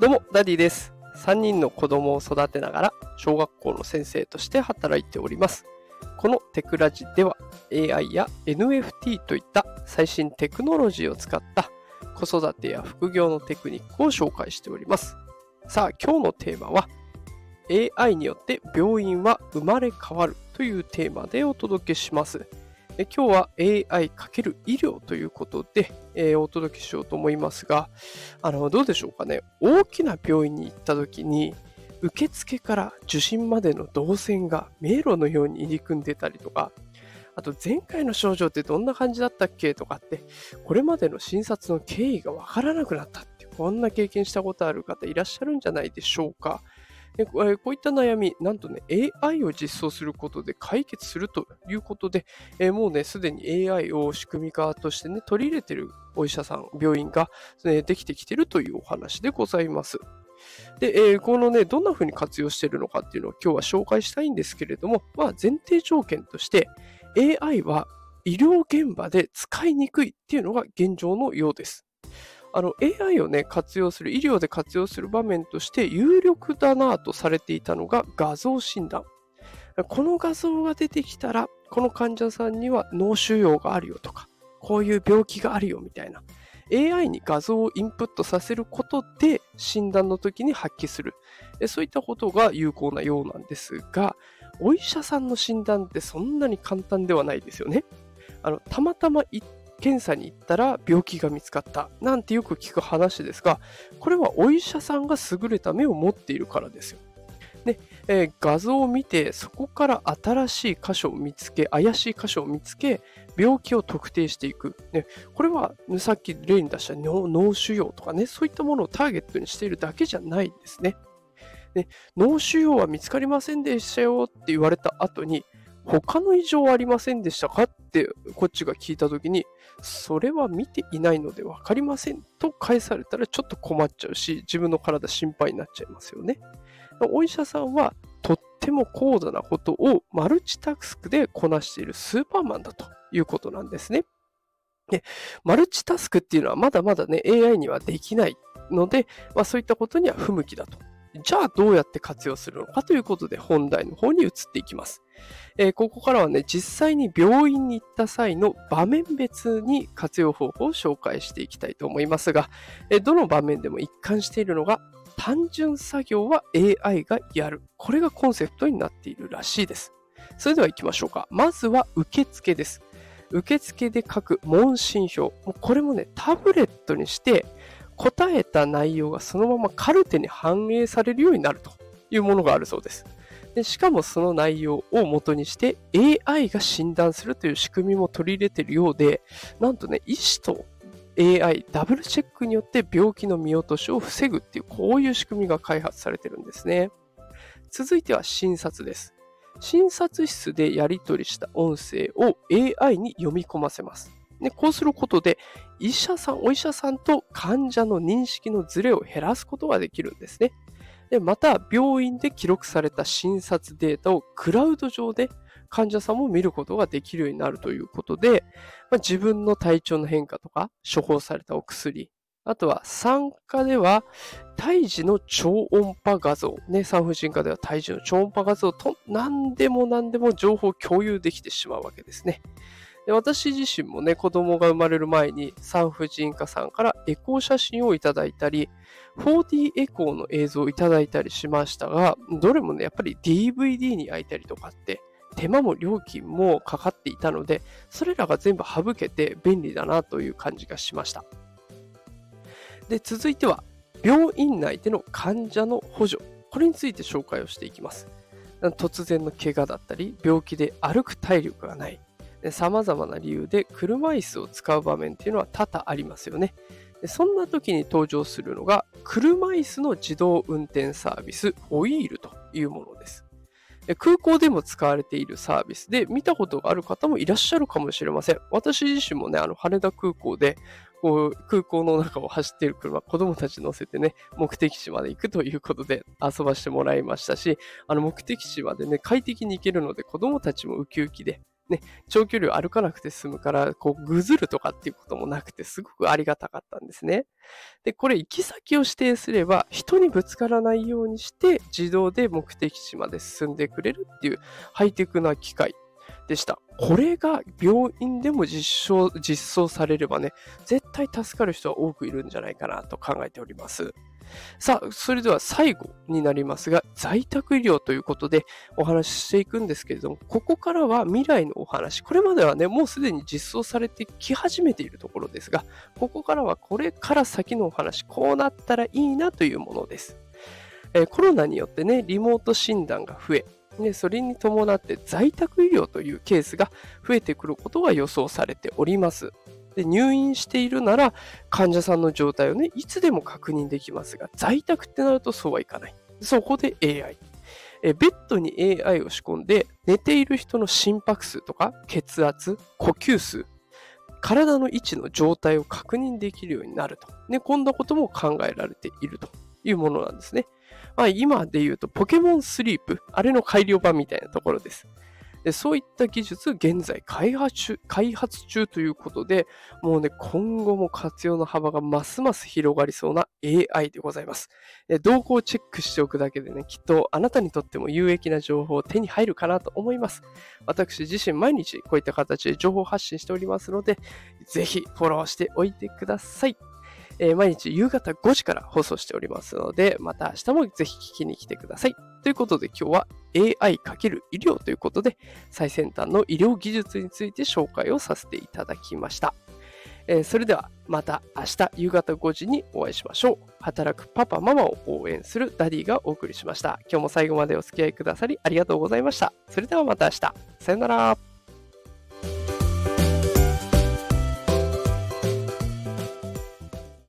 どうも、ダディです。3人の子供を育てながら、小学校の先生として働いております。このテクラジでは、AI や NFT といった最新テクノロジーを使った子育てや副業のテクニックを紹介しております。さあ、今日のテーマは、AI によって病院は生まれ変わるというテーマでお届けします。え今日は AI× 医療ということで、えーお届けしようと思いますが、あの、どうでしょうかね。大きな病院に行った時に、受付から受診までの動線が迷路のように入り組んでたりとか、あと前回の症状ってどんな感じだったっけとかって、これまでの診察の経緯がわからなくなったって、こんな経験したことある方いらっしゃるんじゃないでしょうか。こういった悩み、なんとね、AI を実装することで解決するということで、えーもうね、すでに AI を仕組み化としてね、取り入れてるお医者さん、病院が、ね、できてきてるというお話でございます。で、えーこのね、どんな風に活用してるのかっていうのを今日は紹介したいんですけれども、まあ、前提条件として AI は医療現場で使いにくいっていうのが現状のようです。あの AI をね、活用する、医療で活用する場面として有力だなとされていたのが画像診断。この画像が出てきたら、この患者さんには脳腫瘍があるよとか、こういう病気があるよみたいな。AI に画像をインプットさせることで診断の時に発揮する。そういったことが有効なようなんですが、お医者さんの診断ってそんなに簡単ではないですよね。あのたまたま検査に行ったら病気が見つかったなんてよく聞く話ですが、これはお医者さんが優れた目を持っているからですよ。で、えー画像を見て、そこから新しい箇所を見つけ、怪しい箇所を見つけ、病気を特定していく。ね、これは、さっき例に出した脳腫瘍とかね、そういったものをターゲットにしているだけじゃないんですね。で脳腫瘍は見つかりませんでしたよって言われた後に、他の異常はありませんでしたか？ってこっちが聞いたときに、それは見ていないので分かりませんと返されたらちょっと困っちゃうし、自分の体心配になっちゃいますよね。お医者さんはとっても高度なことをマルチタスクでこなしているスーパーマンだということなんですね。で、マルチタスクっていうのはまだまだね、AI にはできないので、まあ、そういったことには不向きだと。じゃあどうやって活用するのかということで本題の方に移っていきます。えーここからはね、実際に病院に行った際の場面別に活用方法を紹介していきたいと思いますが、えーどの場面でも一貫しているのが、単純作業は AI がやる。これがコンセプトになっているらしいです。それでは行きましょうか。まずは受付です。受付で書く問診票。もうこれもね、タブレットにして、答えた内容がそのままカルテに反映されるようになるというものがあるそうです。でしかもその内容を元にして AI が診断するという仕組みも取り入れているようで、なんとね、医師と AI ダブルチェックによって病気の見落としを防ぐっていうこういう仕組みが開発されてるんですね。続いては診察です。診察室でやり取りした音声を AI に読み込ませます。でこうすることで医者さん、お医者さんと患者の認識のズレを減らすことができるんですね。でまた、病院で記録された診察データをクラウド上で患者さんも見ることができるようになるということで、まあ、自分の体調の変化とか、処方されたお薬、あとは産科では胎児の超音波画像、ね、産婦人科では胎児の超音波画像と何でも何でも情報を共有できてしまうわけですね。で私自身もね、子供が生まれる前に産婦人科さんからエコー写真をいただいたり、4D エコーの映像をいただいたりしましたが、どれもね、やっぱり DVD に焼いたりとかって、手間も料金もかかっていたので、それらが全部省けて便利だなという感じがしました。で、続いては、病院内での患者の補助。これについて紹介をしていきます。突然の怪我だったり、病気で歩く体力がない。さまざまな理由で車椅子を使う場面っていうのは多々ありますよね。そんな時に登場するのが車椅子の自動運転サービスホイールというものです。空港でも使われているサービスで見たことがある方もいらっしゃるかもしれません。私自身もね、あの羽田空港でこう空港の中を走っている車、子供たち乗せてね、目的地まで行くということで遊ばしてもらいましたし、あの目的地までね、快適に行けるので子供たちもウキウキで、ね、長距離を歩かなくて済むから、こう、ぐずるとかっていうこともなくて、すごくありがたかったんですね。で、これ、行き先を指定すれば、人にぶつからないようにして、自動で目的地まで進んでくれるっていうハイテクな機械でした。これが病院でも実証、実装されればね、絶対助かる人は多くいるんじゃないかなと考えております。さあ、それでは最後になりますが、在宅医療ということでお話ししていくんですけれども、ここからは未来のお話。これまではね、もうすでに実装されてき始めているところですが、ここからはこれから先のお話、こうなったらいいなというものです。えー、コロナによってね、リモート診断が増え、でそれに伴って在宅医療というケースが増えてくることが予想されております。で入院しているなら患者さんの状態をね、いつでも確認できますが、在宅ってなるとそうはいかない。そこで AI。えベッドに AI を仕込んで、寝ている人の心拍数とか血圧、呼吸数、体の位置の状態を確認できるようになると。ね、こんなことも考えられているというものなんですね。まあ、今で言うとポケモンスリープ、あれの改良版みたいなところです。でそういった技術、現在開発中開発中ということで、もうね、今後も活用の幅がますます広がりそうな AI でございます。動向をチェックしておくだけでね、きっとあなたにとっても有益な情報を手に入るかなと思います。私自身毎日こういった形で情報発信しておりますので、ぜひフォローしておいてください。えー、毎日夕方5時から放送しておりますので、また明日もぜひ聞きに来てください。ということで今日は AI× 医療ということで、最先端の医療技術について紹介をさせていただきました。えー、それではまた明日夕方5時にお会いしましょう。働くパパママを応援するダディがお送りしました。今日も最後までお付き合いくださりありがとうございました。それではまた明日。さよなら。